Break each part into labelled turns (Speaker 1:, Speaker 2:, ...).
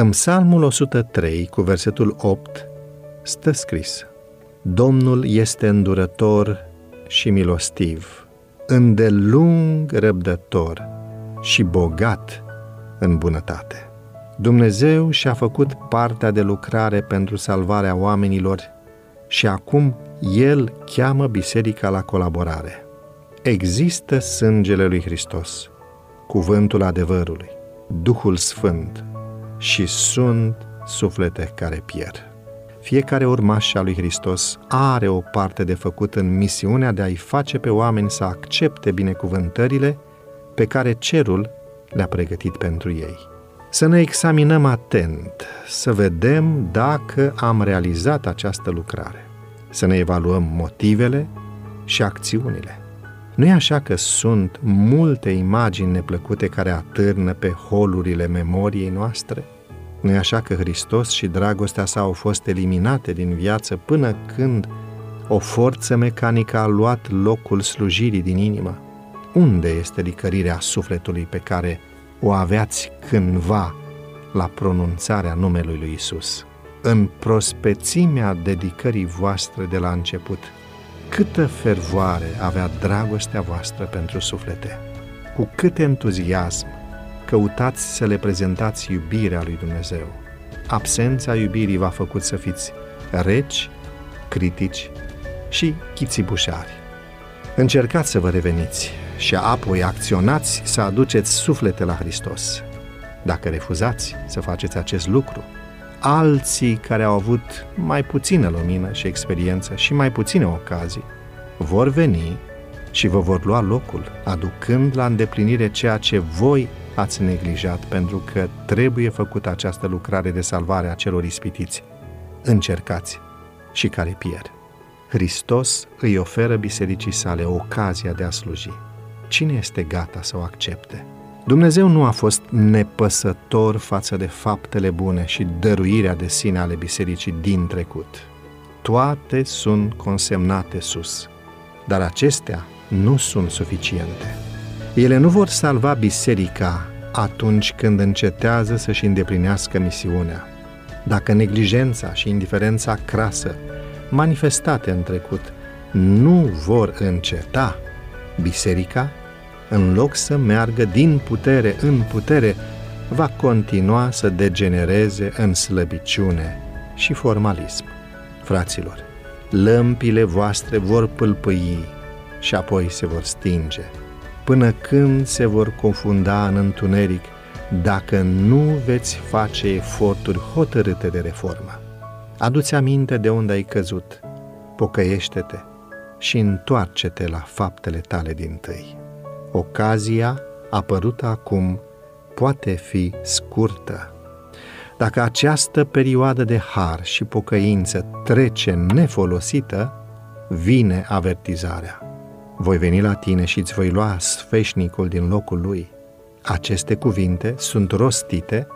Speaker 1: În Psalmul 103, cu versetul 8, stă scris Domnul este îndurător și milostiv, îndelung răbdător și bogat în bunătate. Dumnezeu și-a făcut partea de lucrare pentru salvarea oamenilor și acum El cheamă biserica la colaborare. Există sângele lui Hristos, cuvântul adevărului, Duhul Sfânt și sunt suflete care pierd. Fiecare urmaș al lui Hristos are o parte de făcut în misiunea de a-i face pe oameni să accepte binecuvântările pe care cerul le-a pregătit pentru ei. Să ne examinăm atent, să vedem dacă am realizat această lucrare, să ne evaluăm motivele și acțiunile. Nu e așa că sunt multe imagini neplăcute care atârnă pe holurile memoriei noastre? Nu e așa că Hristos și dragostea sa au fost eliminate din viață până când o forță mecanică a luat locul slujirii din inimă? Unde este licărirea sufletului pe care o aveați cândva la pronunțarea numelui lui Isus? În prospețimea dedicării voastre de la început, câtă fervoare avea dragostea voastră pentru suflete, cu cât entuziasm căutați să le prezentați iubirea lui Dumnezeu. Absența iubirii v-a făcut să fiți reci, critici și chițibușari. Încercați să vă reveniți și apoi acționați să aduceți suflete la Hristos. Dacă refuzați să faceți acest lucru, alții care au avut mai puțină lumină și experiență și mai puține ocazii vor veni și vă vor lua locul, aducând la îndeplinire ceea ce voi ați neglijat pentru că trebuie făcută această lucrare de salvare a celor ispitiți. Încercați și care pierd. Hristos îi oferă bisericii sale ocazia de a sluji. Cine este gata să o accepte? Dumnezeu nu a fost nepăsător față de faptele bune și dăruirea de sine ale bisericii din trecut. Toate sunt consemnate sus, dar acestea nu sunt suficiente. Ele nu vor salva biserica atunci când încetează să-și îndeplinească misiunea. Dacă neglijența și indiferența crasă, manifestate în trecut, nu vor înceta, biserica, în loc să meargă din putere în putere, va continua să degenereze în slăbiciune și formalism. Fraților, lămpile voastre vor pâlpâi și apoi se vor stinge până când se vor confunda în întuneric dacă nu veți face eforturi hotărâte de reformă. Adu-ți aminte de unde ai căzut, pocăiește-te și întoarce-te la faptele tale din tâi. Ocazia apărută acum poate fi scurtă. Dacă această perioadă de har și pocăință trece nefolosită, vine avertizarea voi veni la tine și îți voi lua sfeșnicul din locul lui. Aceste cuvinte sunt rostite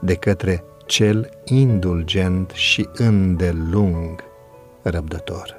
Speaker 1: de către cel indulgent și îndelung răbdător. thank you